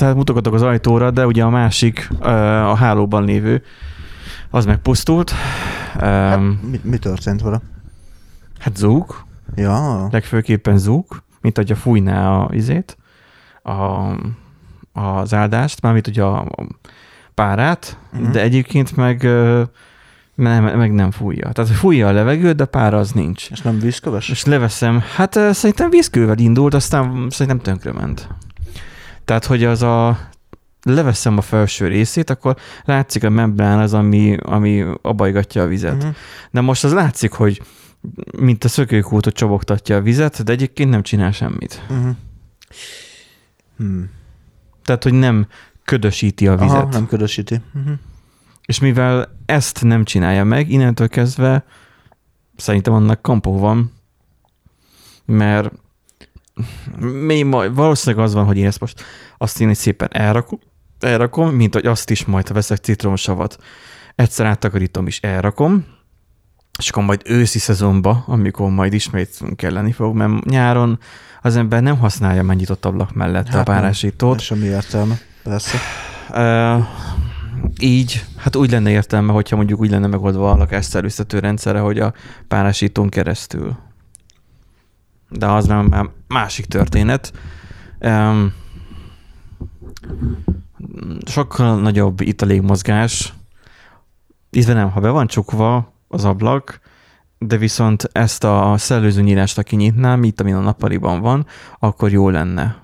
tehát mutogatok az ajtóra, de ugye a másik, a hálóban lévő, az megpusztult. Hát, mi, mi történt vele? Hát zúg. Ja. Legfőképpen zúg, mint hogyha fújná a izét, a, az áldást, mármint ugye a, a párát, uh-huh. de egyébként meg nem, meg nem fújja. Tehát fújja a levegőt, de pára az nincs. És nem vízköves? És leveszem. Hát szerintem vízkővel indult, aztán szerintem tönkrement. Tehát, hogy az a leveszem a felső részét, akkor látszik a membrán az, ami, ami abajgatja a vizet. Uh-huh. De most az látszik, hogy mint a szökőkútot csobogtatja a vizet, de egyébként nem csinál semmit. Uh-huh. Hmm. Tehát, hogy nem ködösíti a vizet. Aha, nem ködösíti. Uh-huh. És mivel ezt nem csinálja meg, innentől kezdve szerintem annak kampó van, mert még majd, valószínűleg az van, hogy én ezt most azt én szépen elrakom, elrakom, mint hogy azt is majd, ha veszek citromsavat, egyszer áttakarítom is elrakom, és akkor majd őszi szezonban, amikor majd ismét kelleni fog, mert nyáron az ember nem használja megnyitott ablak mellett hát a párásítót. Nem, semmi értelme, persze. Uh, így, hát úgy lenne értelme, hogyha mondjuk úgy lenne megoldva a lakásszerűztető rendszere, hogy a párásítón keresztül. De az már, már másik történet. Um, sokkal nagyobb itt a légmozgás. Itt nem, ha be van csukva az ablak, de viszont ezt a szellőző nyílást, ha kinyitnám, itt, amin a nappaliban van, akkor jó lenne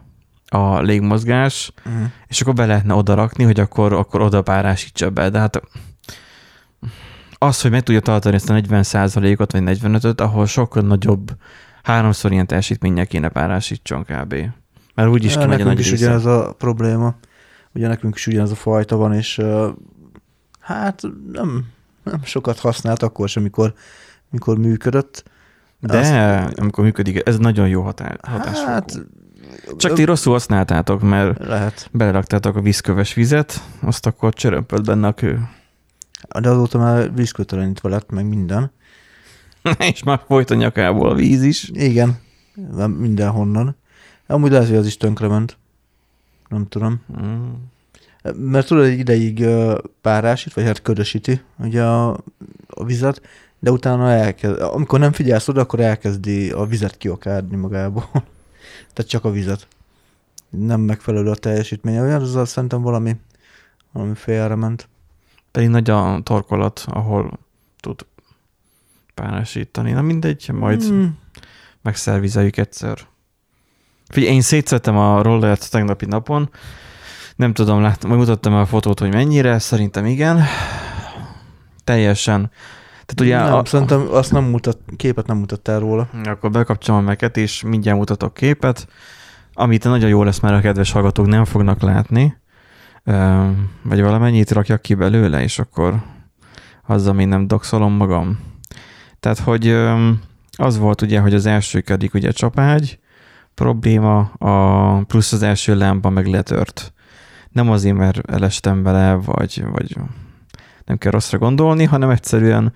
a légmozgás, uh-huh. és akkor be lehetne oda rakni, hogy akkor, akkor oda párásítsa be. De hát az, hogy meg tudja tartani ezt a 40 ot vagy 45-öt, ahol sokkal nagyobb, háromszor ilyen teljesítménnyel kéne párásítson kb. Mert úgyis ja, kimegy a nagy is része. ugyanez a probléma. Ugye nekünk is ugyanez a fajta van, és hát nem, nem sokat használt akkor sem, amikor, mikor működött. De azt, amikor működik, ez nagyon jó határ, hatás. Hát, csak ti rosszul használtátok, mert lehet. beleraktátok a vízköves vizet, azt akkor csörömpölt benne a kő. De azóta már vízkötelenítve lett, meg minden. És már folyt a nyakából a víz is. Igen, mindenhonnan. Amúgy lehet, hogy az is tönkrement. Nem tudom. Mm. Mert tudod, egy ideig párásít, vagy hát ködösíti ugye a, a vizet, de utána elkezd, amikor nem figyelsz oda, akkor elkezdi a vizet kiokádni magából. Tehát csak a vizet. Nem megfelelő a teljesítménye. Olyan, az szerintem valami, valami félrement. Pedig nagy a torkolat, ahol tud párásítani. Na mindegy, majd mm. megszervizeljük egyszer. Figyelj, én szétszettem a rollert tegnapi napon, nem tudom, láttam, mutattam a fotót, hogy mennyire, szerintem igen. Teljesen. Tehát ugye nem, a, szerintem azt nem mutat, képet nem mutattál róla. Akkor bekapcsolom a meket, és mindjárt mutatok képet, amit nagyon jó lesz, mert a kedves hallgatók nem fognak látni, vagy valamennyit rakjak ki belőle, és akkor azzal még nem doxolom magam. Tehát, hogy az volt ugye, hogy az első kedik ugye csapágy, probléma, a, plusz az első lámpa meg letört. Nem azért, mert elestem vele, vagy, vagy nem kell rosszra gondolni, hanem egyszerűen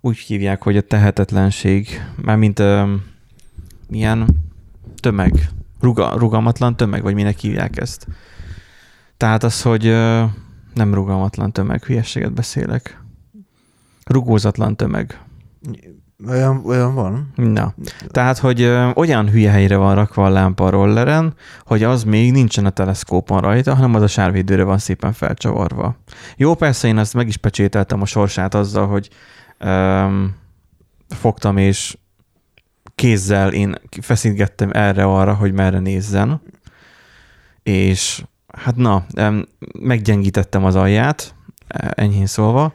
úgy hívják, hogy a tehetetlenség, mármint ö, milyen tömeg, ruga, rugalmatlan tömeg, vagy minek hívják ezt. Tehát az, hogy ö, nem rugalmatlan tömeg, hülyességet beszélek. Rugózatlan tömeg. Olyan, olyan van? Na. Tehát, hogy ö, olyan hülye helyre van rakva a lámpa a rolleren, hogy az még nincsen a teleszkópon rajta, hanem az a sárvédőre van szépen felcsavarva. Jó, persze én azt meg is pecsételtem a sorsát azzal, hogy ö, fogtam és kézzel én feszítgettem erre-arra, hogy merre nézzen, és hát na, meggyengítettem az alját, enyhén szólva,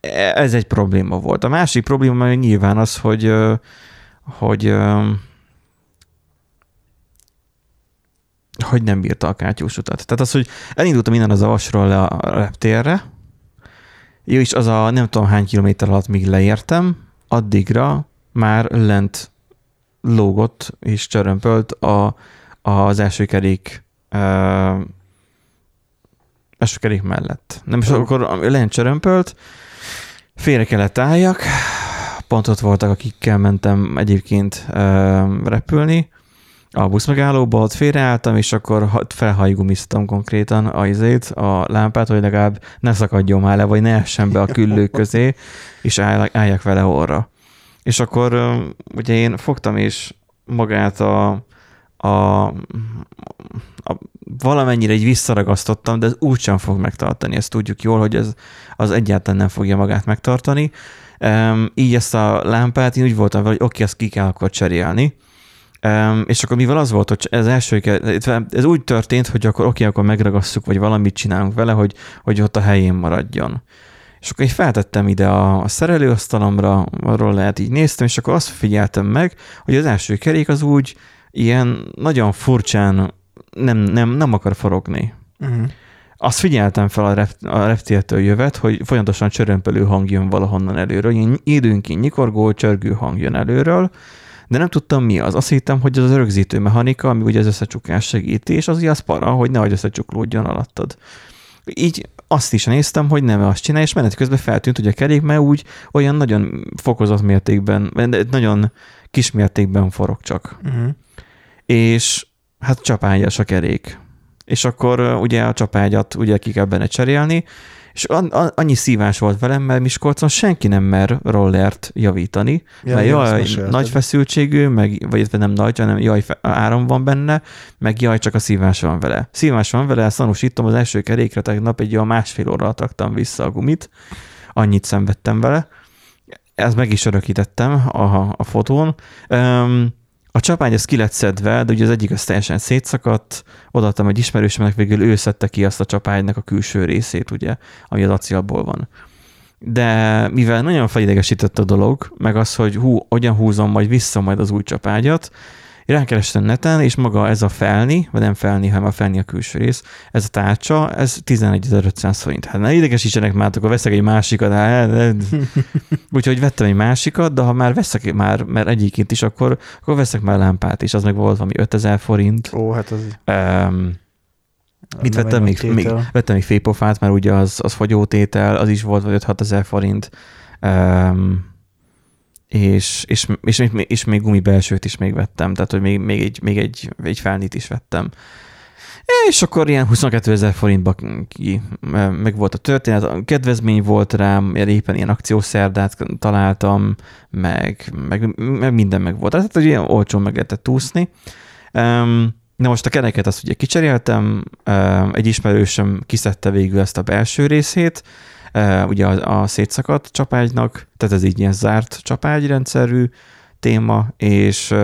ez egy probléma volt. A másik probléma nyilván az, hogy, hogy hogy nem bírta a kátyús utat. Tehát az, hogy elindultam innen az avasról le a reptérre, jó, és az a nem tudom hány kilométer alatt még leértem, addigra már lent lógott és csörömpölt a, az első kerék uh, első kerék mellett. Nem, és akkor lent csörömpölt, Félre kellett álljak, pont ott voltak, akikkel mentem egyébként repülni, a buszmegállóba, ott félreálltam, és akkor felhajgumiztam konkrétan a izét, a lámpát, hogy legalább ne szakadjon már le, vagy ne essen be a küllők közé, és álljak vele orra. És akkor ugye én fogtam és magát a, a, a valamennyire így visszaragasztottam, de ez úgysem fog megtartani. Ezt tudjuk jól, hogy ez az egyáltalán nem fogja magát megtartani. Um, így ezt a lámpát én úgy voltam vele, hogy oké, okay, ezt ki kell akkor cserélni. Um, és akkor mivel az volt, hogy ez első, ez úgy történt, hogy akkor oké, okay, akkor megragasszuk, vagy valamit csinálunk vele, hogy, hogy ott a helyén maradjon. És akkor így feltettem ide a, a szerelőasztalomra, arról lehet így néztem, és akkor azt figyeltem meg, hogy az első kerék az úgy ilyen nagyon furcsán nem, nem, nem akar forogni. Uh-huh. Azt figyeltem fel a, rept, a reptiltől jövet, hogy folyamatosan csörömpelő hang jön valahonnan előről, ilyen időnként nyikorgó, csörgő hang jön előről, de nem tudtam mi az. Azt hittem, hogy az az rögzítő mechanika, ami ugye az összecsukás segíti, és az az para, hogy nehogy összecsuklódjon alattad. Így azt is néztem, hogy nem azt csinál, és menet közben feltűnt, hogy a kerék már úgy olyan nagyon fokozott mértékben, nagyon kis mértékben forog csak. Uh-huh. És hát csapágyas a kerék. És akkor ugye a csapágyat ugye ki kell benne cserélni, és annyi szívás volt velem, mert Miskolcon senki nem mer rollert javítani, ja, mert jaj, nagy feszültségű, meg, vagy nem nagy, hanem jaj, áram van benne, meg jaj, csak a szívás van vele. Szívás van vele, szanúsítom, az első kerékre tegnap egy olyan másfél óra taktam vissza a gumit, annyit szenvedtem vele, ezt meg is örökítettem a, a fotón. Um, a csapány az ki lett szedve, de ugye az egyik az teljesen szétszakadt, odaadtam egy ismerősömnek, végül ő szedte ki azt a csapánynak a külső részét, ugye, ami az acélból van. De mivel nagyon felidegesített a dolog, meg az, hogy hú, hogyan húzom majd vissza majd az új csapágyat, rákerestem neten, és maga ez a felni, vagy nem felni, hanem a felni a külső rész, ez a tárcsa, ez 11.500 forint. Hát ne idegesítsenek már, akkor veszek egy másikat. Hát, Úgyhogy vettem egy másikat, de ha már veszek már, mert egyikét is, akkor, akkor veszek már lámpát is, az meg volt valami 5000 forint. Ó, hát az... Um, Mit vettem még, még? Vettem még fépofát, mert ugye az, az fogyótétel, az is volt vagy 5-6 ezer forint. Um, és, és, és, és, és még gumibelsőt is még vettem, tehát hogy még, még, egy, még egy, egy felnit is vettem. És akkor ilyen 22 ezer forintba ki, meg volt a történet, a kedvezmény volt rám, éppen ilyen akciószerdát találtam, meg, meg, meg minden meg volt. Tehát, hogy ilyen olcsón meg lehetett úszni. Na most a kereket azt ugye kicseréltem, egy ismerősöm kiszedte végül ezt a belső részét, ugye a, a szétszakadt csapágynak, tehát ez így ilyen zárt csapágyrendszerű téma, és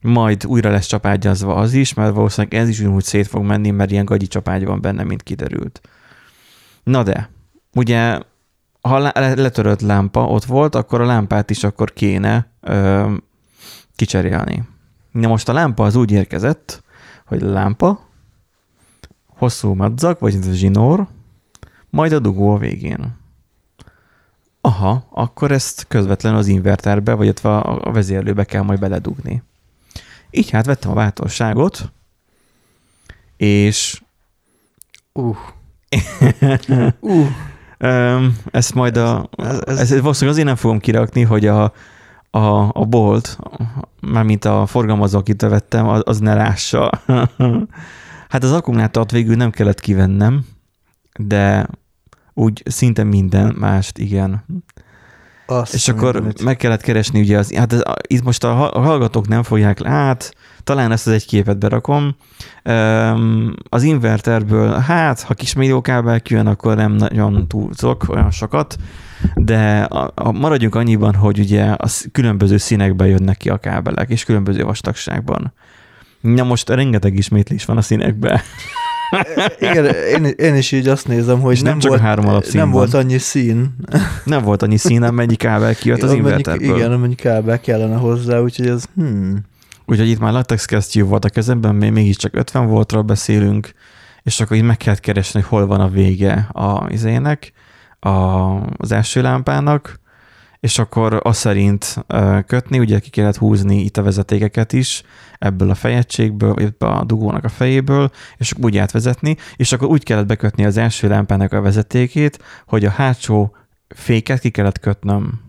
majd újra lesz csapágyazva az is, mert valószínűleg ez is úgy szét fog menni, mert ilyen gagyi csapágy van benne, mint kiderült. Na de, ugye, ha letörött lámpa ott volt, akkor a lámpát is akkor kéne ö, kicserélni. Na most a lámpa az úgy érkezett, hogy lámpa, hosszú madzak, vagy zsinór, majd a dugó a végén. Aha, akkor ezt közvetlenül az inverterbe, vagy a vezérlőbe kell majd beledugni. Így hát vettem a bátorságot, és uh. uh. ezt majd a... Ez, ez, ez valószínűleg azért nem fogom kirakni, hogy a, a, a bolt, mármint a forgalmazó, akit vettem, az, az ne lássa. hát az akkumulátort végül nem kellett kivennem, de úgy szinte minden mást, igen. Azt és akkor mindenit. meg kellett keresni, ugye, az, hát ez, itt most a, a hallgatók nem fogják, hát talán ezt az egy képet berakom. Az inverterből, hát ha kis milliókábel kijön, akkor nem nagyon túlzok olyan sokat, de a, a, maradjunk annyiban, hogy ugye a különböző színekben jönnek ki a kábelek, és különböző vastagságban. Na most rengeteg ismétlés van a színekben. Igen, én, én is így azt nézem, hogy nem, nem, csak volt, három alapszín nem van. volt annyi szín. Nem volt annyi szín, amennyi kábel kijött az inverterből. Igen, amennyi kábel kellene hozzá, úgyhogy ez hmm. Úgyhogy itt már latex kesztyű volt a kezemben, még mégiscsak 50 voltról beszélünk, és akkor így meg kellett keresni, hogy hol van a vége a izének, a, az első lámpának, és akkor azt szerint kötni, ugye ki kellett húzni itt a vezetékeket is, ebből a fejegységből, vagy a dugónak a fejéből, és úgy átvezetni, és akkor úgy kellett bekötni az első lámpának a vezetékét, hogy a hátsó féket ki kellett kötnöm.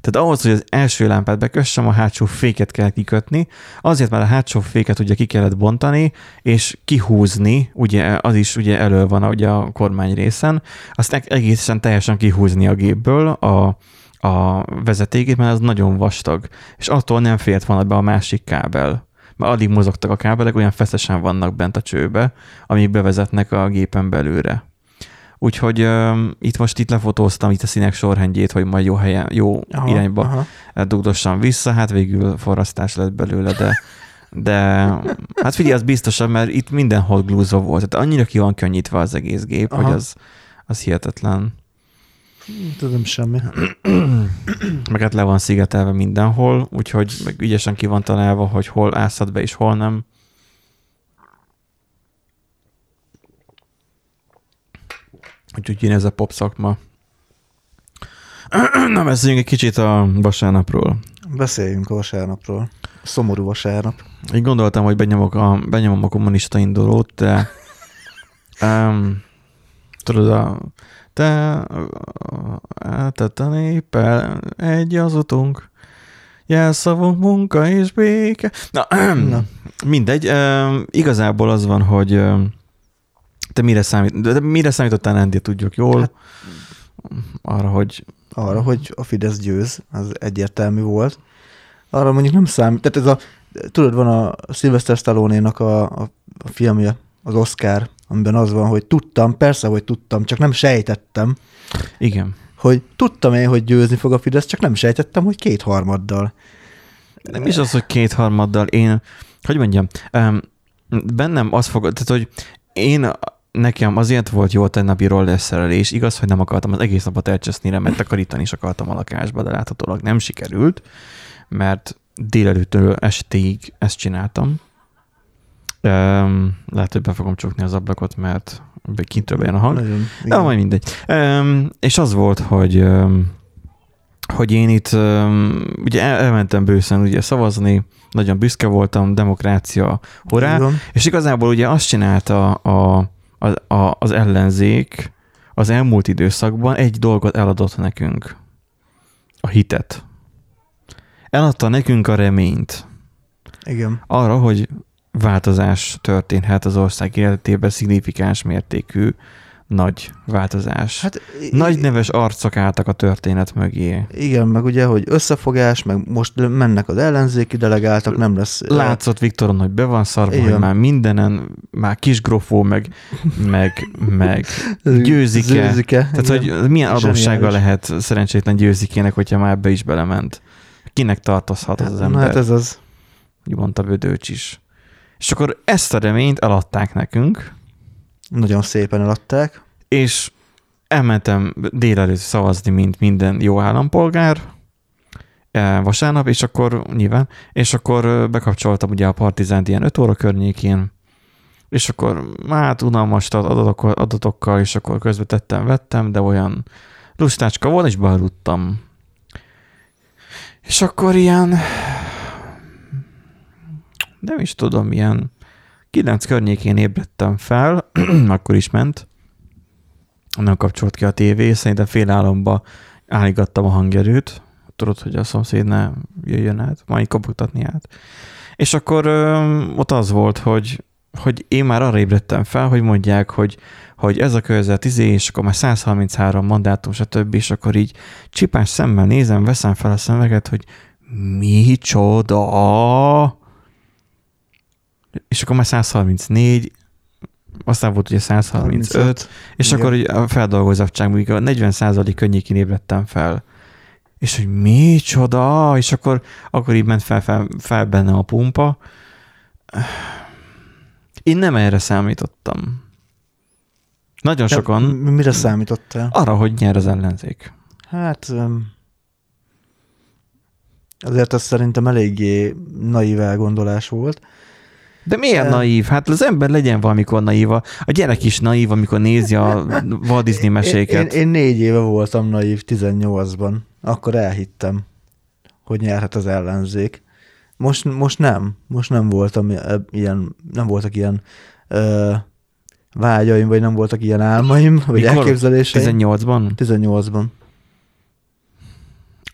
Tehát ahhoz, hogy az első lámpát bekössem, a hátsó féket kell kikötni, azért már a hátsó féket ugye ki kellett bontani, és kihúzni, ugye az is ugye elő van ugye a kormány részen, azt egészen teljesen kihúzni a gépből a, a vezetékét, mert az nagyon vastag, és attól nem fért volna be a másik kábel. Mert addig mozogtak a kábelek, olyan feszesen vannak bent a csőbe, amik bevezetnek a gépen belőle. Úgyhogy uh, itt most itt lefotóztam itt a színek sorrendjét, hogy majd jó helyen, jó aha, irányba aha. dugdossam vissza, hát végül forrasztás lett belőle, de de hát figyelj, az biztosan, mert itt mindenhol glúzó volt. Tehát annyira ki van könnyítve az egész gép, aha. hogy az, az hihetetlen. Tudom semmi. meg hát le van szigetelve mindenhol, úgyhogy meg ügyesen ki van találva, hogy hol ászad be és hol nem. Úgyhogy én ez a pop szakma. Na, beszéljünk egy kicsit a vasárnapról. Beszéljünk a vasárnapról. Szomorú vasárnap. Én gondoltam, hogy benyomok a, benyomom a kommunista indulót, de um, tudod, a, te eltett a néppel egy az utunk, jelszavunk, munka és béke. Na, Na. mindegy. Um, igazából az van, hogy te mire, számít, de mire számítottál, Andy, tudjuk jól? Hát, arra, hogy... Arra, hogy a Fidesz győz, az egyértelmű volt. Arra mondjuk nem számít. Tehát ez a, tudod, van a Sylvester Stallone-nak a, a, a filmje, az Oscar, amiben az van, hogy tudtam, persze, hogy tudtam, csak nem sejtettem. Igen. Hogy tudtam én, hogy győzni fog a Fidesz, csak nem sejtettem, hogy kétharmaddal. Nem is az, hogy kétharmaddal. Én, hogy mondjam, bennem az fog, tehát, hogy én nekem azért volt jó a tegnapi rollerszerelés, igaz, hogy nem akartam az egész napot elcseszni, mert takarítani is akartam a lakásba, de láthatólag nem sikerült, mert délelőttől estéig ezt csináltam. Um, lehet, hogy be fogom csukni az ablakot, mert kintről bejön a hang. Nagyon, de majd mindegy. Um, és az volt, hogy um, hogy én itt um, ugye el, elmentem bőszen ugye szavazni, nagyon büszke voltam, demokrácia, horá, és igazából ugye azt csinálta a, a, a, az ellenzék az elmúlt időszakban egy dolgot eladott nekünk. A hitet. Eladta nekünk a reményt. Igen. Arra, hogy változás történhet az ország életében szignifikáns mértékű nagy változás. Hát, nagy neves arcok álltak a történet mögé. Igen, meg ugye, hogy összefogás, meg most mennek az ellenzéki delegáltak, nem lesz... Látszott Viktoron, hogy be van szarva, igen. hogy már mindenen, már kisgrofó, meg, meg, meg győzike. győzike. Tehát, igen. hogy milyen adóssága lehet szerencsétlen győzikének, hogyha már be is belement. Kinek tartozhat az, az ember? Hát ez az. Mondta Bödőcs is. És akkor ezt a reményt eladták nekünk. Nagyon szépen eladták. És elmentem délelőtt szavazni, mint minden jó állampolgár, e, vasárnap, és akkor nyilván, és akkor bekapcsoltam ugye a Partizánt ilyen 5 óra környékén, és akkor hát unalmas adatokkal, adatokkal, és akkor közben tettem, vettem, de olyan lustácska volt, és bealudtam. És akkor ilyen nem is tudom, ilyen kilenc környékén ébredtem fel, akkor is ment, nem kapcsolt ki a tévé, szerintem fél álomba állígattam a hangerőt, tudod, hogy a szomszéd ne jöjjön át, majd kopogtatni át. És akkor ö, ott az volt, hogy, hogy én már arra ébredtem fel, hogy mondják, hogy, hogy ez a körzet izé, és akkor már 133 mandátum, stb. És akkor így csipás szemmel nézem, veszem fel a szemeket, hogy micsoda, és akkor már 134, aztán volt ugye 135, 35, és igen. akkor a feldolgozottság, mondjuk a 40% könnyékén ébredtem fel. És hogy micsoda, és akkor, akkor így ment fel, fel, fel benne a pumpa. Én nem erre számítottam. Nagyon De sokan... Mire számítottál? Arra, hogy nyer az ellenzék. Hát azért az szerintem eléggé naív elgondolás volt. De miért uh, naív? Hát az ember legyen valamikor naív. A gyerek is naív, amikor nézi a Walt Disney meséket. Én, én, én négy éve voltam naív, 18-ban. Akkor elhittem, hogy nyerhet az ellenzék. Most, most nem. Most nem voltam ilyen, nem voltak ilyen ö, vágyaim, vagy nem voltak ilyen álmaim, vagy Mikor? elképzeléseim. 18-ban? 18-ban.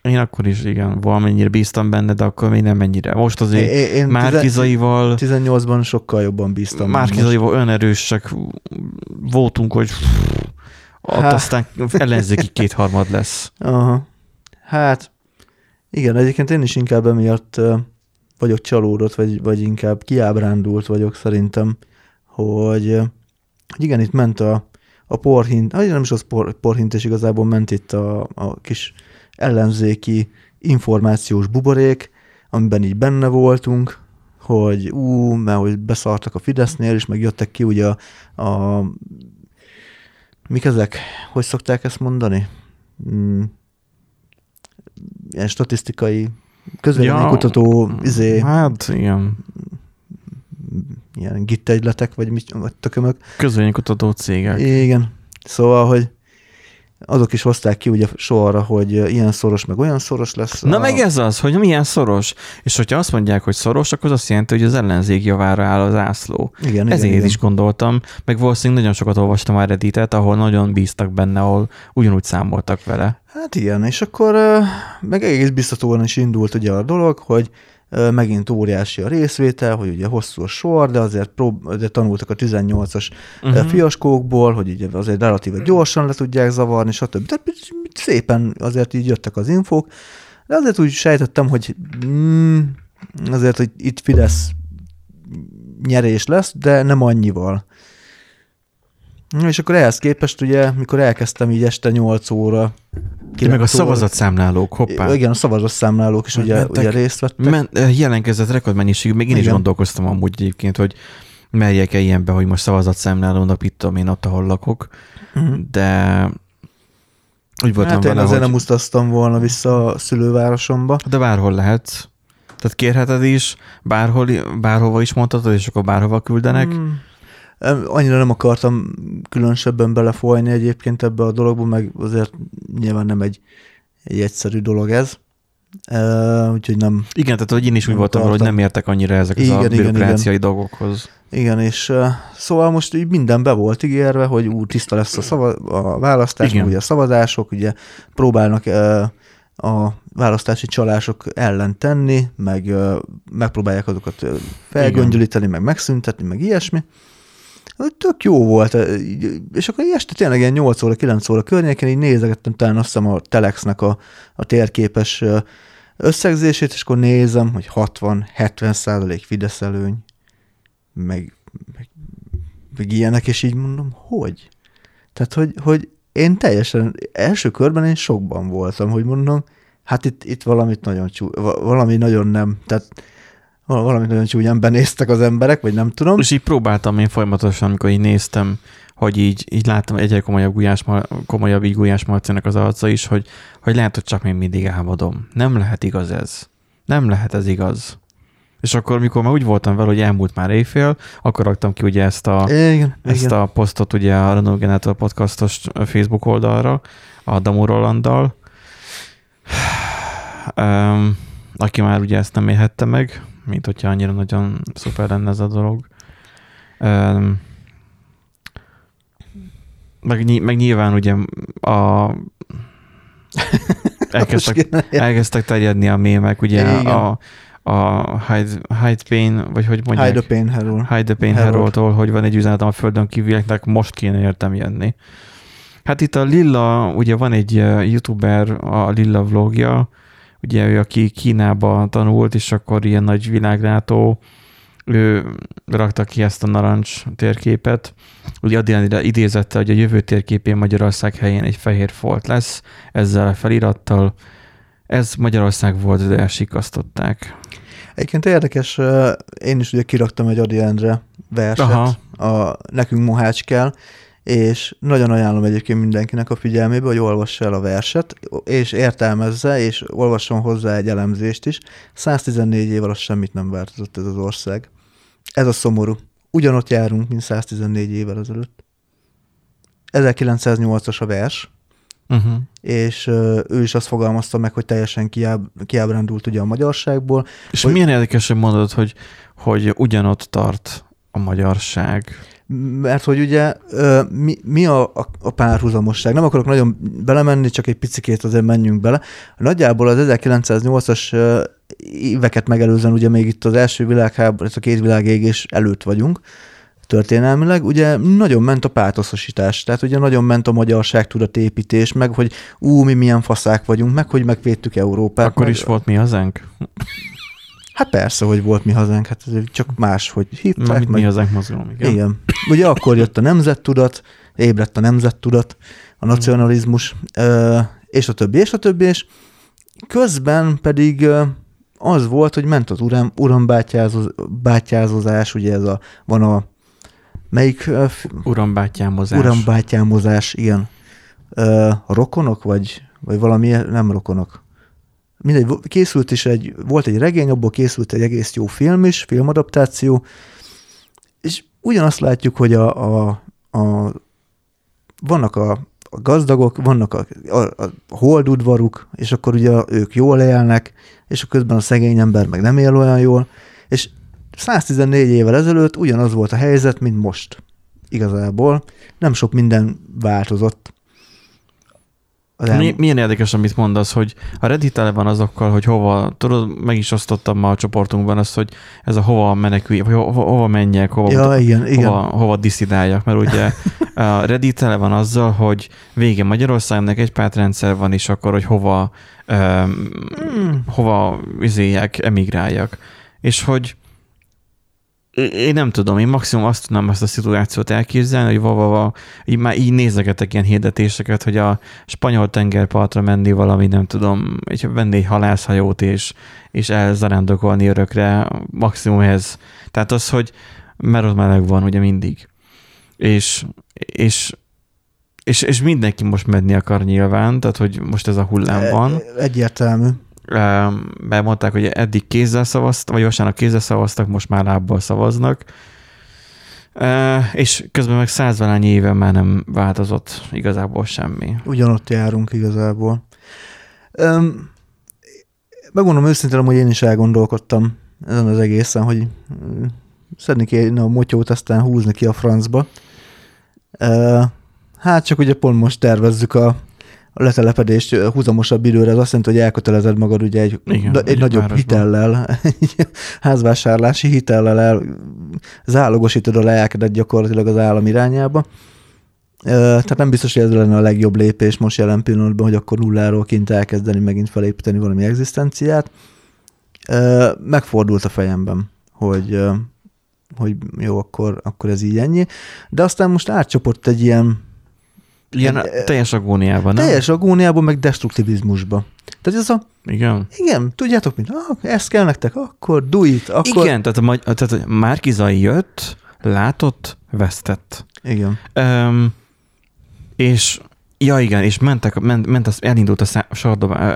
Én akkor is, igen, valamennyire bíztam benne, de akkor még nem mennyire. Most azért Én, én Márkizaival, 18-ban sokkal jobban bíztam. Márkizaival olyan erősek voltunk, hogy ott Hát. aztán ellenzéki kétharmad lesz. Aha. Hát, igen, egyébként én is inkább emiatt vagyok csalódott, vagy, vagy inkább kiábrándult vagyok szerintem, hogy, hogy igen, itt ment a, a porhint, hát nem is az por, porhint, és igazából ment itt a, a kis ellenzéki információs buborék, amiben így benne voltunk, hogy ú, mert hogy beszartak a Fidesznél, és meg jöttek ki ugye a, a mik ezek? Hogy szokták ezt mondani? Mm, ilyen statisztikai közvéleménykutató izé, Hát igen, ilyen gittegyletek, vagy mit, vagy tökömök. közvénykutató cégek. Igen. Szóval, hogy azok is hozták ki ugye sorra, hogy ilyen szoros, meg olyan szoros lesz. Na a... meg ez az, hogy milyen szoros. És hogyha azt mondják, hogy szoros, akkor az azt jelenti, hogy az ellenzék javára áll az ászló. Igen, igen, Ezért igen. is gondoltam, meg valószínűleg nagyon sokat olvastam a Redditet, ahol nagyon bíztak benne, ahol ugyanúgy számoltak vele. Hát igen, és akkor meg egész biztatóan is indult ugye a dolog, hogy megint óriási a részvétel, hogy ugye hosszú a sor, de azért prób- de tanultak a 18-as Mhm. uh-huh. fiaskókból, hogy ugye azért relatíve gyorsan le tudják zavarni, stb. Tehát szépen azért így jöttek az infók, de azért úgy sejtettem, hogy mm, azért, hogy itt Fidesz nyerés lesz, de nem annyival. És akkor ehhez képest ugye, mikor elkezdtem így este 8 óra, Ki meg a 9 óra- szavazatszámlálók, hoppá. igen, a szavazatszámlálók is ugye, Mentek. ugye részt vettek. Men, jelentkezett rekordmennyiségű, még én is Igen. gondolkoztam amúgy egyébként, hogy merjek-e ilyenbe, hogy most szavazatszámlálónak itt tudom én ott, ahol lakok, Mhm. de úgy voltam Hát én vele, azért hogy nem utaztam volna vissza a szülővárosomba. de bárhol lehet. Tehát kérheted is, bárhol, bárhova is mondhatod, és akkor bárhova küldenek. Mm. Annyira nem akartam különösebben belefolyni egyébként ebbe a dologba, meg azért nyilván nem egy, egy egyszerű dolog ez. Uh, úgyhogy nem. Igen, tehát hogy én is úgy voltam hogy nem értek annyira ezek Igen, a igen, bürokráciai dolgokhoz. Igen, és uh, szóval most így minden be volt ígérve, hogy ú, tiszta lesz a, szava, a választás, Igen. ugye a szavazások, ugye próbálnak uh, a választási csalások ellen tenni, meg uh, megpróbálják azokat felgöngyölíteni, meg megszüntetni, meg ilyesmi. Tök jó volt, és akkor este tényleg ilyen 8 óra, 9 óra környéken így nézegettem talán azt hiszem a Telexnek a, a térképes összegzését, és akkor nézem, hogy 60-70 százalék Fidesz előny, meg, meg, meg ilyenek, és így mondom, hogy? Tehát, hogy, hogy én teljesen, első körben én sokban voltam, hogy mondom, hát itt, itt valamit nagyon csú, va- valami nagyon nem, tehát val- valamit nagyon csúnyán benéztek az emberek, vagy nem tudom. És így próbáltam én folyamatosan, amikor így néztem, hogy így, így láttam egyre komolyabb, Gulyás, komolyabb így Gulyás Marcinak az arca is, hogy, hogy lehet, hogy csak még mindig álmodom. Nem lehet igaz ez. Nem lehet ez igaz. És akkor, mikor már úgy voltam vele, hogy elmúlt már éjfél, akkor raktam ki ugye ezt a, Igen, ezt igen. a posztot ugye a Renault Generator podcastos Facebook oldalra, a Damu Rolanddal, um, aki már ugye ezt nem élhette meg, mint hogyha annyira nagyon szuper lenne ez a dolog. Um, meg, ny- meg nyilván ugye a elkezdtek, elkezdtek terjedni a mémek, ugye Igen. a, a Hyde, Hyde Pain, vagy hogy mondják? Hide the pain, Harold. Hide the Pain Harold. Haroldtól, hogy van egy üzenetem a földön kívülieknek, most kéne értem jönni. Hát itt a Lilla, ugye van egy youtuber, a Lilla vlogja, ugye ő, aki Kínába tanult, és akkor ilyen nagy világlátó, ő rakta ki ezt a narancs térképet. Ugye Adrián idézette, hogy a jövő térképén Magyarország helyén egy fehér folt lesz, ezzel a felirattal. Ez Magyarország volt, de elsikasztották. Egyébként érdekes, én is ugye kiraktam egy Adi Endre verset, Aha. a Nekünk Mohács kell, és nagyon ajánlom egyébként mindenkinek a figyelmébe, hogy olvassa el a verset, és értelmezze, és olvasson hozzá egy elemzést is. 114 év alatt semmit nem változott ez az ország. Ez a szomorú. Ugyanott járunk, mint 114 évvel ezelőtt. 1908-as a vers, Uh-huh. és ő is azt fogalmazta meg, hogy teljesen kiáb, kiábrándult ugye a magyarságból. És Hogy- milyen érdekes, hogy mondod, hogy, hogy ugyanott tart a magyarság? Mert hogy ugye mi, mi a, a, a párhuzamosság? Nem akarok nagyon belemenni, csak egy picikét azért menjünk bele. Nagyjából az 1908-as éveket megelőzően ugye még itt az első világháború, ez a két világégés előtt vagyunk, történelmileg, ugye nagyon ment a pátoszosítás, tehát ugye nagyon ment a magyarság tudatépítés, meg hogy ú, mi milyen faszák vagyunk, meg hogy megvédtük Európát. Akkor meg... is volt mi hazánk? Hát persze, hogy volt mi hazánk, hát csak más, hogy hívták. meg... mi hazánk mozgalom, igen. Igen. Ugye akkor jött a nemzettudat, ébredt a nemzettudat, a nacionalizmus, és a többi, és a többi, és közben pedig az volt, hogy ment az uram, urambátyázozás, ugye ez a, van a Melyik? Urambátyámozás. Urambátyámozás, igen. Uh, rokonok, vagy, vagy valami, nem rokonok. Mindegy, készült is egy, volt egy regény, abból készült egy egész jó film is, filmadaptáció, és ugyanazt látjuk, hogy a, a, a vannak a, a gazdagok, vannak a, a, a holdudvaruk, és akkor ugye ők jól élnek, és a közben a szegény ember meg nem él olyan jól, és 114 évvel ezelőtt ugyanaz volt a helyzet, mint most. Igazából nem sok minden változott. El... Mi, milyen érdekes, amit mondasz, hogy a Reddit tele van azokkal, hogy hova, tudod, meg is osztottam ma a csoportunkban azt, hogy ez a hova menekülj, vagy hova, hova menjek, hova, ja, mutat, igen, igen. hova, hova diszidáljak, mert ugye a Reddit tele van azzal, hogy vége Magyarországnak egy pártrendszer van, és akkor, hogy hova, um, hova izéljek, emigráljak. És hogy én nem tudom, én maximum azt tudnám ezt a szituációt elképzelni, hogy va, így már így nézegetek ilyen hirdetéseket, hogy a spanyol tengerpartra menni valami, nem tudom, egy, venni egy halászhajót és, és elzarándokolni örökre, maximum ez. Tehát az, hogy mert ott meleg van ugye mindig. És, és és, és mindenki most menni akar nyilván, tehát hogy most ez a hullám van. Egyértelmű bemondták, hogy eddig kézzel szavaztak, vagy vasárnap kézzel szavaztak, most már lábbal szavaznak. És közben meg százvalányi éve már nem változott igazából semmi. Ugyanott járunk igazából. Megmondom őszintén, hogy én is elgondolkodtam ezen az egészen, hogy szedni kéne a motyót, aztán húzni ki a francba. Hát csak ugye pont most tervezzük a a letelepedést húzamosabb időre, az azt jelenti, hogy elkötelezed magad ugye egy, Igen, egy, egy nagyobb városban. hitellel, egy házvásárlási hitellel el, zálogosítod a lelkedet gyakorlatilag az állam irányába. Tehát nem biztos, hogy ez lenne a legjobb lépés most jelen pillanatban, hogy akkor nulláról kint elkezdeni megint felépíteni valami egzisztenciát. Megfordult a fejemben, hogy, hogy jó, akkor, akkor ez így ennyi. De aztán most átcsapott egy ilyen Ilyen teljes agóniában, nem? Teljes agóniában, meg destruktivizmusba. Tehát ez a... Igen. Igen, tudjátok mit? Ah, ezt kell nektek, akkor it, akkor... Igen, tehát, a, tehát Márkizai jött, látott, vesztett. Igen. Um, és Ja, igen, és mentek, ment, ment az, elindult a szá,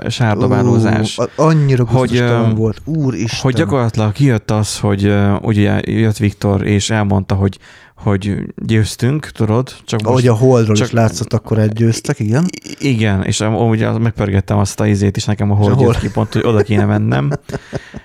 sárdobálózás. Ó, annyira hogy, volt, úristen. Hogy gyakorlatilag kijött az, hogy ugye jött Viktor, és elmondta, hogy hogy győztünk, tudod? Csak Ahogy most, a Holdról csak, is látszott, akkor egy győztek, igen? Igen, és ugye megpörgettem azt a izét is nekem a Hold jött ki pont, hogy oda kéne mennem.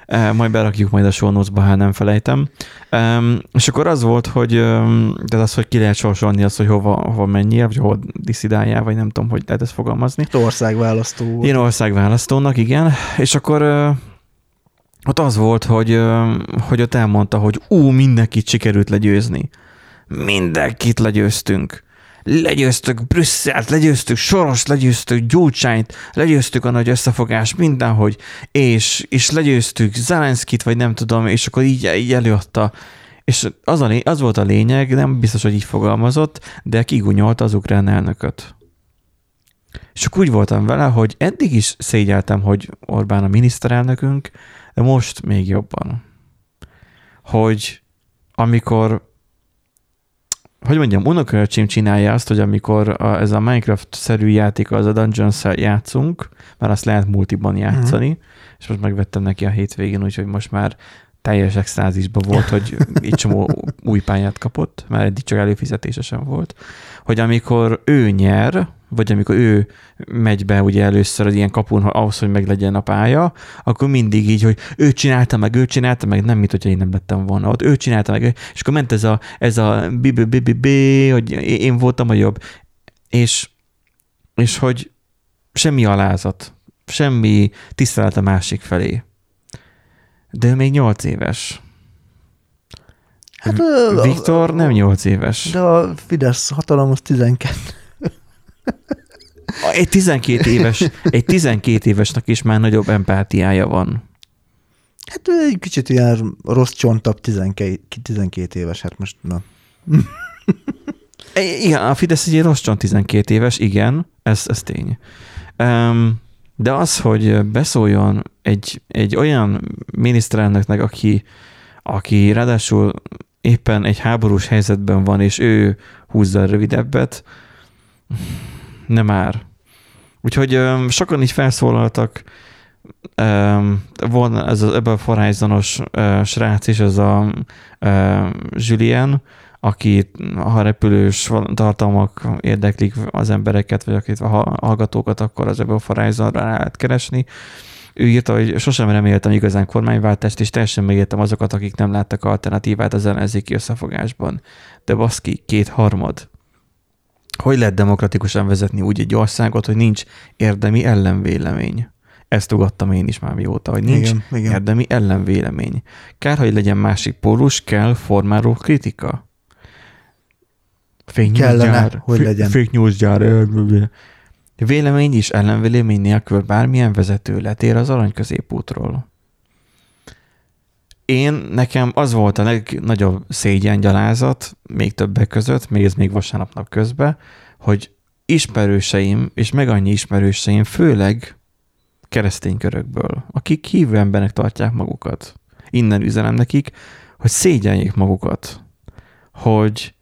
E, majd berakjuk majd a show notes-ba, ha nem felejtem. Um, és akkor az volt, hogy um, de az, hogy ki lehet sorsolni azt, hogy hova, hova menjél, vagy hova diszidáljál, vagy nem tudom, hogy lehet ezt fogalmazni. Országválasztó. Én országválasztónak, igen. És akkor ott az volt, hogy, hogy ott elmondta, hogy ú, mindenkit sikerült legyőzni mindenkit legyőztünk. Legyőztük Brüsszelt, legyőztük Soros, legyőztük Gyurcsányt, legyőztük a nagy összefogás mindenhogy, és, és legyőztük Zelenszkit, vagy nem tudom, és akkor így, így előadta. És az, a, az volt a lényeg, nem biztos, hogy így fogalmazott, de kigunyolta az ukrán elnököt. És akkor úgy voltam vele, hogy eddig is szégyeltem, hogy Orbán a miniszterelnökünk, de most még jobban. Hogy amikor hogy mondjam, unokaöcsém csinálja azt, hogy amikor a, ez a Minecraft-szerű játék, az a dungeons játszunk, mert azt lehet multiban játszani, uh-huh. és most megvettem neki a hétvégén, úgyhogy most már teljes extázisban volt, hogy így csomó új pályát kapott, mert eddig csak előfizetése sem volt, hogy amikor ő nyer vagy amikor ő megy be ugye először az ilyen kapun, ahhoz, hogy meglegyen a pálya, akkor mindig így, hogy ő csinálta meg, ő csinálta meg, nem, mint hogyha én nem lettem volna ott, ő csinálta meg, és akkor ment ez a, ez a bi bi bi bi hogy én voltam a jobb, és, és hogy semmi alázat, semmi tisztelet a másik felé. De ő még nyolc éves. Hát, Viktor nem nyolc éves. De a Fidesz hatalom az 12. Egy 12 éves, egy 12 évesnek is már nagyobb empátiája van. Hát egy kicsit ilyen rossz csontabb 12, 12 éves, hát most na. Igen, a Fidesz egy rossz csont 12 éves, igen, ez, ez tény. Um, de az, hogy beszóljon egy, egy olyan miniszterelnöknek, aki, aki ráadásul éppen egy háborús helyzetben van, és ő húzza a rövidebbet, nem már. Úgyhogy um, sokan így felszólaltak, um, van ez az, Horizon-os uh, srác is, ez a uh, Julien, aki ha repülős tartalmak érdeklik az embereket, vagy akit a hallgatókat, akkor az ebből a Horizon-ra lehet keresni. Ő írta, hogy sosem reméltem igazán kormányváltást, és teljesen megértem azokat, akik nem láttak alternatívát az ellenzéki összefogásban. De baszki, kétharmad. Hogy lehet demokratikusan vezetni úgy egy országot, hogy nincs érdemi ellenvélemény? Ezt ugattam én is már mióta, hogy nincs igen, igen. érdemi ellenvélemény. Kár, hogy legyen másik pólus, kell formáló kritika. Fake Kellene, gyár, hogy legyen. Fake news gyár. Vélemény is ellenvélemény nélkül bármilyen vezető letér az arany középútról. Én, nekem az volt a legnagyobb szégyengyalázat, még többek között, még ez még vasárnapnak közben, hogy ismerőseim, és meg annyi ismerőseim, főleg keresztény körökből, akik hívő embernek tartják magukat. Innen üzenem nekik, hogy szégyeljék magukat, hogy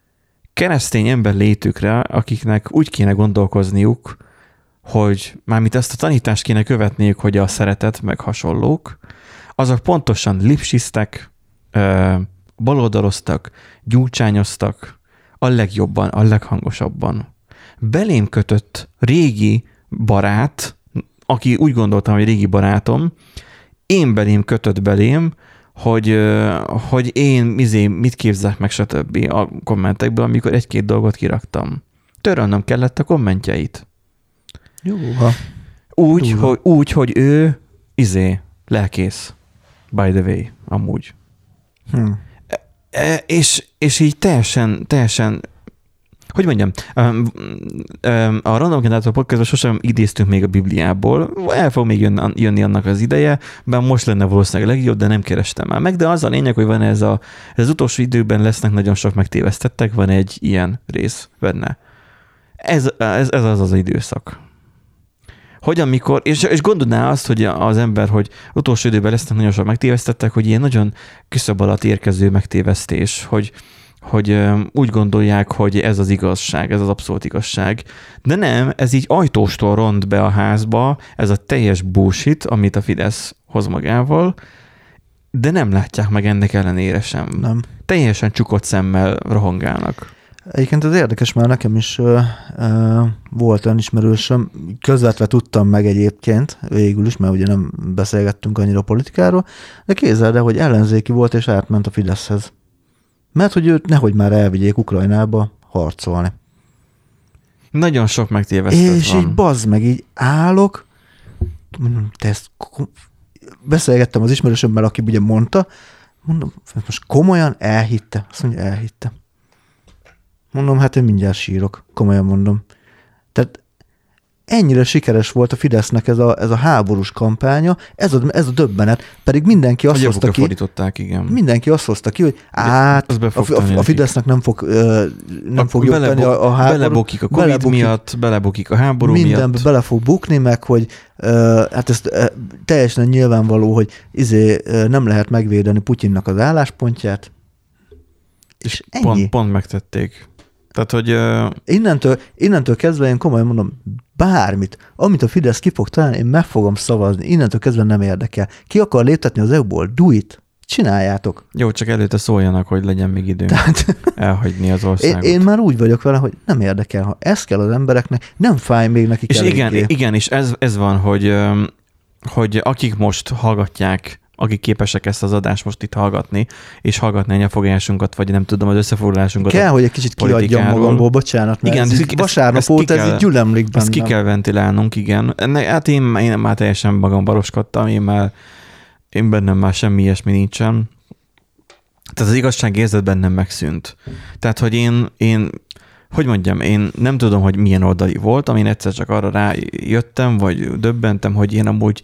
keresztény ember létükre, akiknek úgy kéne gondolkozniuk, hogy mármint ezt a tanítást kéne követniük, hogy a szeretet meg hasonlók, azok pontosan lipsisztek, baloldaloztak, gyúcsányoztak, a legjobban, a leghangosabban. Belém kötött régi barát, aki úgy gondoltam, hogy régi barátom, én belém kötött belém, hogy, hogy én mizé, mit képzek meg, stb. a kommentekből, amikor egy-két dolgot kiraktam. Törölnöm kellett a kommentjeit. Jó, Úgy, hogy, úgy, hogy ő izé, lelkész. By the way, amúgy. Hm. E, és, és így teljesen, teljesen hogy mondjam, a Random Generator podcastban sosem idéztünk még a Bibliából, el fog még jönni, jönni annak az ideje, bár most lenne valószínűleg legjobb, de nem kerestem már meg, de az a lényeg, hogy van ez a, ez az utolsó időben lesznek nagyon sok megtévesztettek, van egy ilyen rész benne. Ez, ez, ez az az időszak. Hogy amikor, és, és gondolná azt, hogy az ember, hogy utolsó időben lesznek nagyon sok megtévesztettek, hogy ilyen nagyon küszöbb alatt érkező megtévesztés, hogy, hogy úgy gondolják, hogy ez az igazság, ez az abszolút igazság. De nem, ez így ajtóstól ront be a házba, ez a teljes bullshit, amit a Fidesz hoz magával, de nem látják meg ennek ellenére sem. Nem. Teljesen csukott szemmel rohangálnak. Egyébként az érdekes, mert nekem is uh, uh, volt olyan ismerősöm, közvetve tudtam meg egyébként, végül is, mert ugye nem beszélgettünk annyira politikáról, de kézzel, de hogy ellenzéki volt és átment a Fideszhez. Mert hogy őt nehogy már elvigyék Ukrajnába harcolni. Nagyon sok megtévesztett És van. így bazd meg, így állok, mondom, te ezt beszélgettem az ismerősömmel, aki ugye mondta, mondom, most komolyan elhitte? Azt mondja, elhitte. Mondom, hát én mindjárt sírok, komolyan mondom. Tehát ennyire sikeres volt a Fidesznek ez a, ez a háborús kampánya, ez a, ez a döbbenet, pedig mindenki azt hozta ki, fordították, igen. mindenki azt hozta ki, hogy át, a, a, a Fidesznek nem fog, nem a, fog jobb tenni a, a háború. Belebukik a Covid belebukik, miatt, belebukik a háború minden miatt. bele fog bukni, meg hogy hát ez teljesen nyilvánvaló, hogy izé nem lehet megvédeni Putyinnak az álláspontját, és ennyi. Pont, pont megtették. Tehát, hogy... Uh... Innentől, innentől kezdve én komolyan mondom, bármit, amit a Fidesz ki fog találni, én meg fogom szavazni, innentől kezdve nem érdekel. Ki akar léptetni az EU-ból? Do it! csináljátok. Jó, csak előtte szóljanak, hogy legyen még időnk Tehát elhagyni az én, országot. én már úgy vagyok vele, hogy nem érdekel, ha ez kell az embereknek, nem fáj még nekik és igen, igen, és ez, ez van, hogy, hogy akik most hallgatják, akik képesek ezt az adást most itt hallgatni, és hallgatni a nyafogásunkat, vagy nem tudom, az összefoglalásunkat. Kell, hogy egy kicsit kiadjam magamból, bocsánat, mert Igen, ez így ezt- vasárnap ki óta ez kell- így gyülemlik bennem. Ezt ki kell ventilálnunk, igen. Enne, hát én, én már teljesen magam baroskodtam, én már én bennem már semmi ilyesmi nincsen. Tehát az igazság érzet bennem megszűnt. Tehát, hogy én, én hogy mondjam, én nem tudom, hogy milyen oldali voltam, én egyszer csak arra rájöttem, vagy döbbentem, hogy én amúgy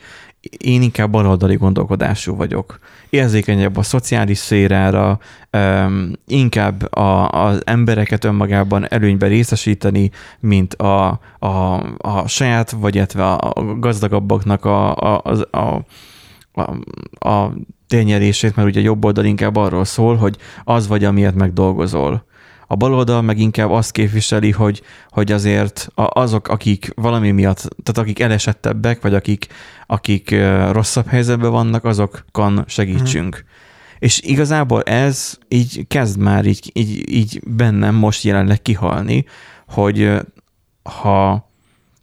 én inkább baloldali gondolkodású vagyok. Érzékenyebb a szociális szférára, öm, inkább a, az embereket önmagában előnybe részesíteni, mint a, a, a saját, vagy illetve a gazdagabbaknak a, a, az- a, a, a tényerését, mert ugye a jobb oldal inkább arról szól, hogy az vagy, amiért megdolgozol. A baloldal meg inkább azt képviseli, hogy, hogy azért azok, akik valami miatt, tehát akik elesettebbek, vagy akik, akik rosszabb helyzetben vannak, azokon segítsünk. És igazából ez így kezd már így, így, így bennem most jelenleg kihalni, hogy ha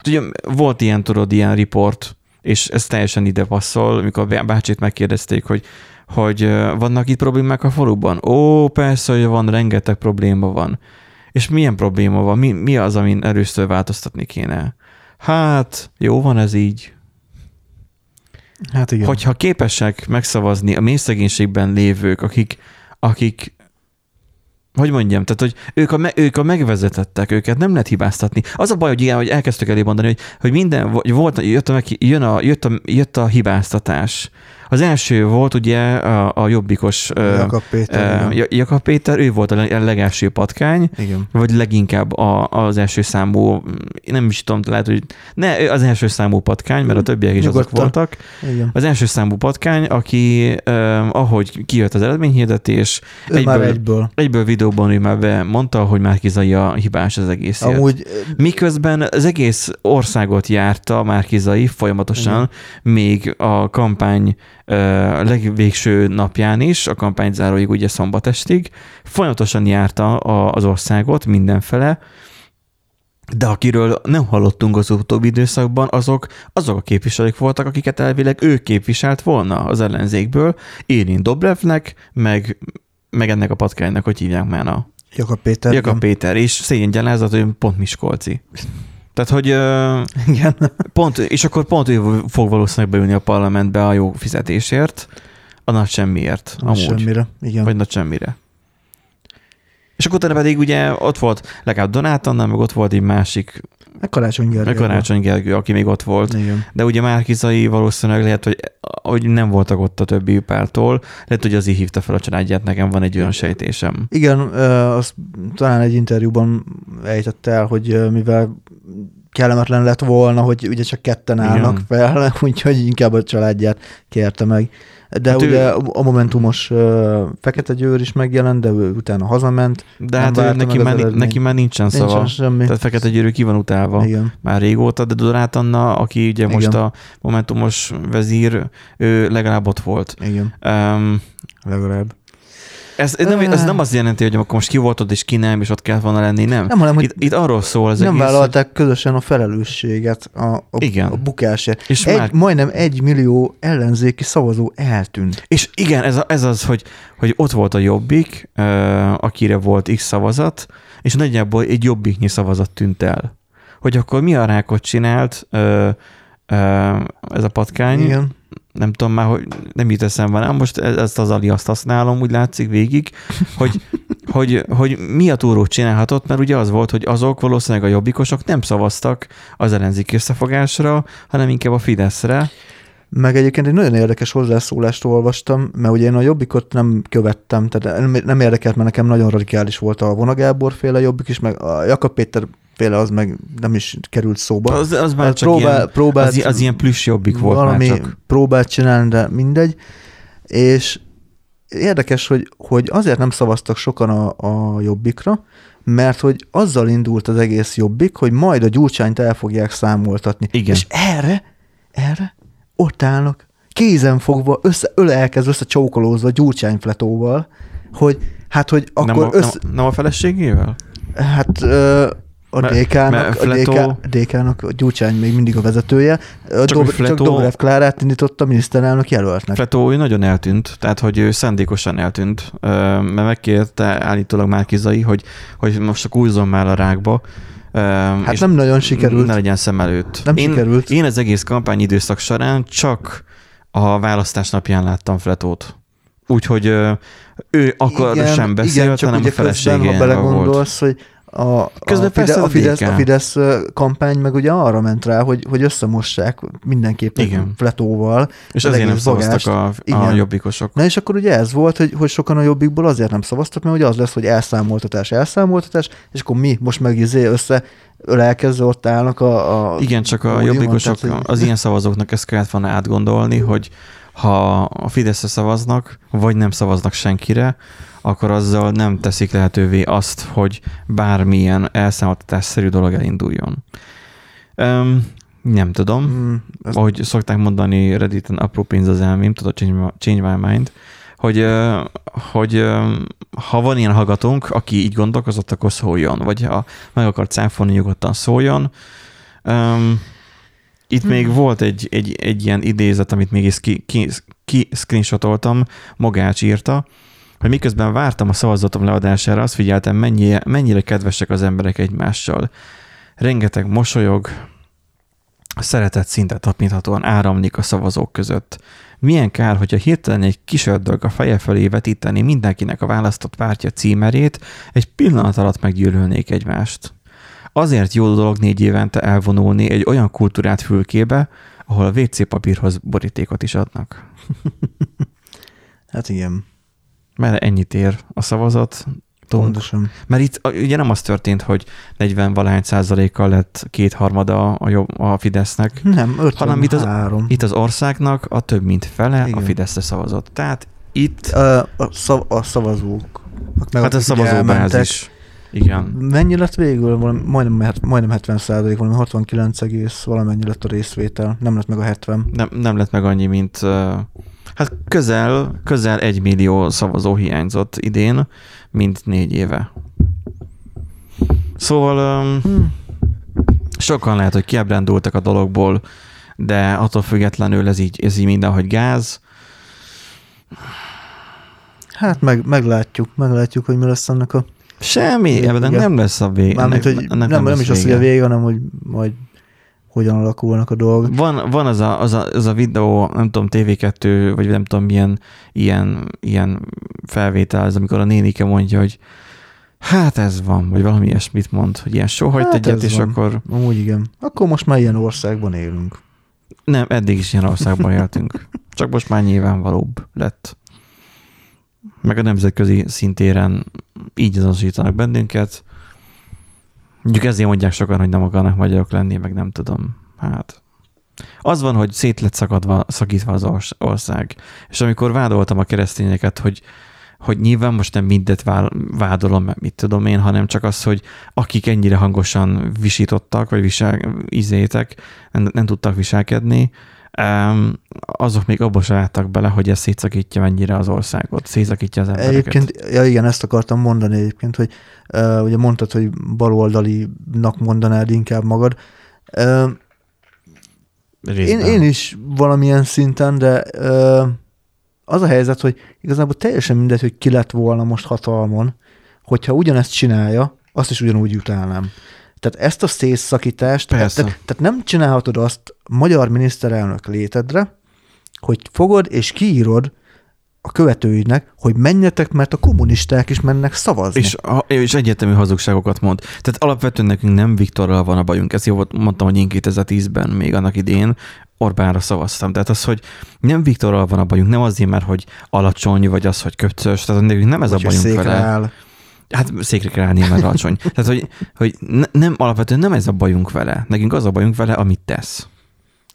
ugye volt ilyen, tudod, ilyen riport, és ez teljesen ide passzol, amikor a bácsit megkérdezték, hogy hogy vannak itt problémák a faluban? Ó, persze, hogy van, rengeteg probléma van. És milyen probléma van? Mi, mi az, amin először változtatni kéne? Hát, jó van ez így. Hát igen. Hogyha képesek megszavazni a mély szegénységben lévők, akik, akik hogy mondjam, tehát, hogy ők a, me- ők a megvezetettek, őket nem lehet hibáztatni. Az a baj, hogy igen, hogy elkezdtük elé mondani, hogy, hogy minden, hogy volt, jött a, meg- jön a, jött, a, jött a hibáztatás. Az első volt ugye a, a jobbikos Jakab Péter, igen. Ja- Jakab Péter, ő volt a leg- a legelső patkány, igen. vagy leginkább a, az első számú, nem is tudom, lehet, hogy ne, az első számú patkány, mert a többiek is azok Nyugodtan. voltak. igen. Az első számú patkány, aki eh, ahogy kijött az eredményhirdetés, Ő már egyből- egyből. egyből videóban ő már bemondta, hogy Márkizai a hibás az egészért. Amúgy Miközben az egész országot járta Márkizai folyamatosan, még a kampány ö, legvégső napján is, a kampány záróig ugye szombatestig, folyamatosan járta a, az országot mindenfele, de akiről nem hallottunk az utóbbi időszakban, azok, azok a képviselők voltak, akiket elvileg ő képviselt volna az ellenzékből, Érin Dobrevnek, meg, meg ennek a patkánynak, hogy hívják már a Jakab Péter. Jakab Péter, és szégyen gyalázat, ő pont Miskolci. Tehát, hogy ö, Igen. pont, és akkor pont ő fog valószínűleg beülni a parlamentbe a jó fizetésért, a nagy semmiért, Nem amúgy. Semmire. Igen. Vagy nagy semmire. És akkor utána pedig ugye ott volt legalább Donát Anna, meg ott volt egy másik, Meg Karácsony Gergely. meg Karácsony Gergő, aki még ott volt. Igen. De ugye Márkizai valószínűleg lehet, hogy, hogy nem voltak ott a többi pártól, lehet, hogy az így hívta fel a családját, nekem van egy olyan sejtésem. Igen, azt talán egy interjúban ejtett el, hogy mivel kellemetlen lett volna, hogy ugye csak ketten állnak Igen. fel, úgyhogy inkább a családját kérte meg. De Hát hát ő- ugye a Momentumos uh, Fekete Győr is megjelent, de ő utána hazament. De hát ő, neki, már, neki már nincsen szava. Nincsen semmi. Tehát Fekete Győrű ki van utálva Igen. már régóta, de Dorát Anna, aki ugye most Igen. a Momentumos vezír, ő legalább ott volt. Igen, Um, legalább. Ez, nem, ez nem azt jelenti, hogy akkor most ki volt ott és ki nem, és ott kellett volna lenni, nem. Nem, hanem, hogy Itt, itt arról szól az nem egész, vállalták közösen a felelősséget a, a, Igen. a bukásért. És Egy, már- Majdnem egy millió ellenzéki szavazó eltűnt. És igen, ez, a, ez az, hogy, hogy ott volt a Jobbik, akire volt X szavazat, és nagyjából egy Jobbiknyi szavazat tűnt el. Hogy akkor mi a rákot csinált ez a patkány, Igen. Nem tudom már, hogy nem jut eszembe, nem most e- ezt az aliaszt használom, úgy látszik végig, hogy, hogy, hogy mi a túrót csinálhatott, mert ugye az volt, hogy azok valószínűleg a jobbikosok nem szavaztak az ellenzéki összefogásra, hanem inkább a Fideszre. Meg egyébként egy nagyon érdekes hozzászólást olvastam, mert ugye én a Jobbikot nem követtem, tehát nem, nem érdekelt, mert nekem nagyon radikális volt a Vona Gábor féle Jobbik is, meg a Jakab Péter féle az meg nem is került szóba. Az, az már Hát csak próbál- ilyen, próbált- az, az ilyen plusz jobbik volt valami már csak. próbált csinálni, de mindegy. És érdekes, hogy, hogy azért nem szavaztak sokan a, a Jobbikra, mert hogy azzal indult az egész Jobbik, hogy majd a Gyurcsányt el fogják számoltatni. Igen. És erre, erre ott állnak kézen fogva, össze, ölelkezve, összecsókolózva gyurcsányfletóval, hogy hát, hogy akkor nem, a, össze, nem, nem a feleségével? Hát ö, a DK-nak, a DK, DK-nak a Gyurcsány még mindig a vezetője, csak, Dob, hogy csak Dobrev Klárát indította a miniszterelnök jelöltnek. Fletó ő nagyon eltűnt, tehát hogy ő szándékosan eltűnt, mert megkérte állítólag Márkizai, hogy, hogy most csak újzom már a rákba. Hát és nem nagyon sikerült. Ne legyen szem előtt. Nem én, sikerült. Én az egész kampány időszak során csak a választás napján láttam Fletót. Úgyhogy ő akkor igen, sem beszélt, igen, csak hanem a ugye közben, ha volt. belegondolsz, hogy a, Közben a, Fide, persze a, a Fidesz, a Fidesz kampány meg ugye arra ment rá, hogy, hogy összemossák mindenképpen Igen. Fletóval. És az azért nem szavaztak a, a Igen. jobbikosok. Na és akkor ugye ez volt, hogy, hogy sokan a jobbikból azért nem szavaztak, mert ugye az lesz, hogy elszámoltatás, elszámoltatás, és akkor mi most meg izé össze ölelkezve ott állnak a, a Igen, csak a pódiumon, jobbikosok, tehát, az ilyen szavazóknak ezt kellett volna átgondolni, hogy ha a Fideszre szavaznak, vagy nem szavaznak senkire, akkor azzal nem teszik lehetővé azt, hogy bármilyen elszámoltatásszerű dolog elinduljon. Um, nem tudom. Mm, ez ahogy szokták mondani Redditen, apró pénz az elmém, tudod, change my, change my mind, hogy, hogy ha van ilyen hallgatónk, aki így gondolkozott, akkor szóljon, vagy ha meg akar cáfolni, nyugodtan szóljon. Um, itt Hmm. még volt egy, egy, egy ilyen idézet, amit még is ki, ki, ki screenshotoltam, Mogács írta, hogy miközben vártam a szavazatom leadására, azt figyeltem, mennyi, mennyire kedvesek az emberek egymással. Rengeteg mosolyog, szeretet szinte tapinthatóan áramlik a szavazók között. Milyen kár, hogyha hirtelen egy kis ördög a feje felé vetíteni mindenkinek a választott pártja címerét, egy pillanat alatt meggyűlölnék egymást. Azért jó dolog négy évente elvonulni egy olyan kultúrát fülkébe, ahol a WC papírhoz borítékot is adnak. Hát igen, Mert ennyit ér a szavazat. pontosan. Mert itt a- ugye nem az történt, hogy 40 valahány százalékkal lett kétharmada a, jobb, a Fidesznek, Nem, 53. Hanem itt az- Itt az országnak a több mint fele Igen. A Fideszre szavazott. Tehát itt Ö, a, szav, a szavazók. Meg hát a szavazóbázis. Igen. Mennyi lett végül? Valami, majdnem, majdnem 70 százalék, valami 69 egész valamennyi lett a részvétel. Nem lett meg a 70. Nem, nem lett meg annyi, mint hát közel, közel egy millió szavazó hiányzott idén, mint négy éve. Szóval um, sokan lehet, hogy kiábrándultak a dologból, de attól függetlenül ez így, ez így mindenhogy gáz. Hát meg, meglátjuk, meglátjuk, hogy mi lesz ennek a... Semmi, ebben nem lesz a vég. Mármint, hogy nem, nem, lesz is az, hogy vége. a vége, hanem hogy majd hogyan alakulnak a dolgok. Van, van az, a, az, a, az a videó, nem tudom, TV2, vagy nem tudom, milyen ilyen, ilyen felvétel, az, amikor a nénike mondja, hogy hát ez van, vagy valami ilyesmit mond, hogy ilyen sohagyd Hát egyet, ez és van. akkor Amúgy igen. Akkor most már ilyen országban élünk. nem, eddig is ilyen országban éltünk. Csak most már nyilvánvalóbb lett. Meg a nemzetközi szintéren így azonosítanak bennünket. Mondjuk ezért mondják sokan, hogy nem akarnak magyarok lenni, meg nem tudom. Hát az van, hogy szét lett szakadva, szakítva az ors- ország. És amikor vádoltam a keresztényeket, hogy, hogy nyilván most nem mindet vá- vádolom, mert mit tudom én, hanem csak az, hogy akik ennyire hangosan visítottak, vagy visel, izétek, nem, nem tudtak viselkedni, azok még abba se láttak bele, hogy ez szétszakítja mennyire az országot, szétszakítja az embereket. Egyébként, ja igen, ezt akartam mondani egyébként, hogy uh, ugye mondtad, hogy baloldalinak mondanád inkább magad. Uh, én, én is valamilyen szinten, de uh, az a helyzet, hogy igazából teljesen mindegy, hogy ki lett volna most hatalmon, hogyha ugyanezt csinálja, azt is ugyanúgy utálnám. Tehát ezt a szétszakítást, tehát, Persze. tehát, tehát nem csinálhatod azt magyar miniszterelnök létedre, hogy fogod és kiírod a követőidnek, hogy menjetek, mert a kommunisták is mennek szavazni. És, a- és egyetemű hazugságokat mond. Tehát alapvetően nekünk nem Viktorral van a bajunk. Ezt jó volt, mondtam, hogy én 2010-ben, még annak idén Orbánra szavaztam. Tehát az, hogy nem Viktorral van a bajunk, nem azért, mert hogy alacsony, vagy az, hogy köpcös, tehát nekünk nem ez Vagy a bajunk vele. áll. Hát székre kell állni, mert alacsony. Tehát, hogy, hogy ne, nem, alapvetően nem ez a bajunk vele. Nekünk az a bajunk vele, amit tesz.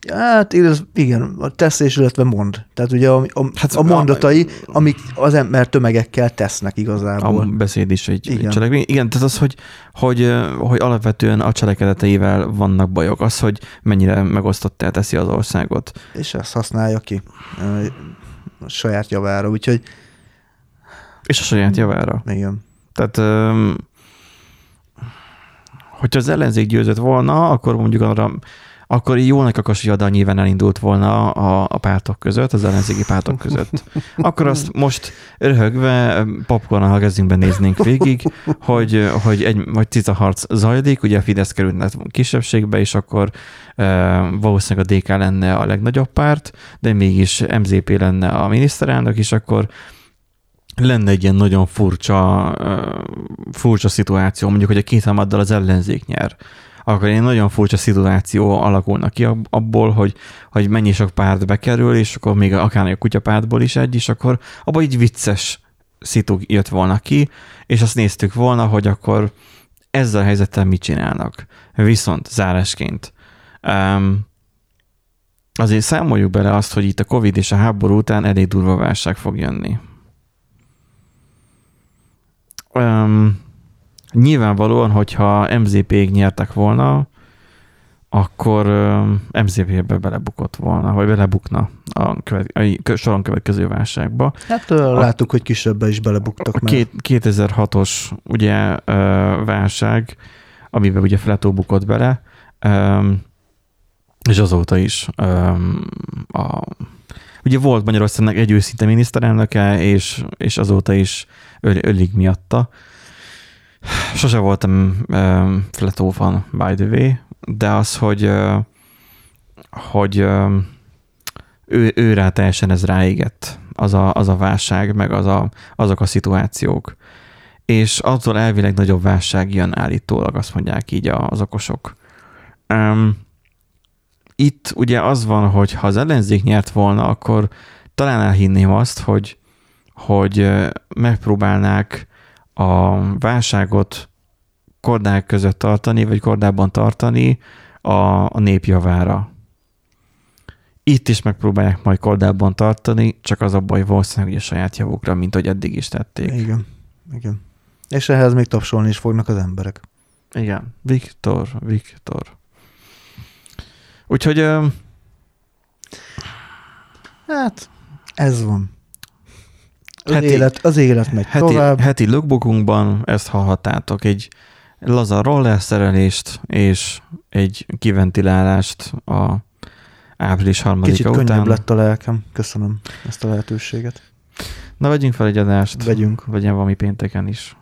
Hát igen, a teszés, illetve mond. Tehát ugye a, a, hát, a mondatai, a, amik az ember tömegekkel tesznek igazából. A beszéd is egy, igen. cselekmény. Igen, tehát az, hogy, hogy, hogy alapvetően a cselekedeteivel vannak bajok. Az, hogy mennyire megosztott teszi az országot. És ezt használja ki a saját javára, úgyhogy... És a saját javára. Igen. Tehát hogyha az ellenzék győzött volna, akkor mondjuk arra akkor jónak a Kasiada nyilván elindult volna a, a pártok között, az ellenzéki pártok között. Akkor azt most röhögve popcorn a kezünkben néznénk végig, hogy, hogy egy vagy cica harc zajlik, ugye a Fidesz került kisebbségbe, és akkor e, valószínűleg a DK lenne a legnagyobb párt, de mégis MZP lenne a miniszterelnök, és akkor lenne egy ilyen nagyon furcsa, furcsa szituáció, mondjuk, hogy a két az ellenzék nyer akkor egy nagyon furcsa szituáció alakulna ki abból, hogy, hogy mennyi sok párt bekerül, és akkor még akár a kutyapártból is egy, és akkor abban egy vicces szitu jött volna ki, és azt néztük volna, hogy akkor ezzel a helyzettel mit csinálnak. Viszont zárásként um, azért számoljuk bele azt, hogy itt a Covid és a háború után elég durva válság fog jönni. Um, Nyilvánvalóan, hogyha MZP-ig nyertek volna, akkor MZP-be belebukott volna, vagy belebukna a, követ, a soron következő válságba. Hát a, láttuk, hogy kisebbe is belebuktak. A két, 2006-os ugye válság, amiben ugye Fletó bukott bele, és azóta is a, ugye volt Magyarországnak egy őszinte miniszterelnöke, és, és azóta is öl, ölig miatta. Sose voltam uh, Fletóvan, by the way, de az, hogy, uh, hogy uh, ő, ő rá teljesen ez ráégett, az a, az a válság, meg az a, azok a szituációk. És attól elvileg nagyobb válság jön állítólag, azt mondják így az okosok. Um, itt ugye az van, hogy ha az ellenzék nyert volna, akkor talán elhinném azt, hogy, hogy megpróbálnák a válságot kordák között tartani, vagy kordában tartani a, a nép javára. Itt is megpróbálják majd kordában tartani, csak az a baj valószínűleg, a saját javukra, mint hogy eddig is tették. Igen, igen. És ehhez még tapsolni is fognak az emberek. Igen. Viktor, Viktor. Úgyhogy... Hát, ez van. Az, heti, élet, az élet megy heti, tovább. Heti logbookunkban ezt hallhattátok, egy laza roller szerelést és egy kiventilálást a április harmadika Kicsit után. könnyebb lett a lelkem. Köszönöm ezt a lehetőséget. Na, vegyünk fel egy adást. Vegyünk. Vegyen valami pénteken is.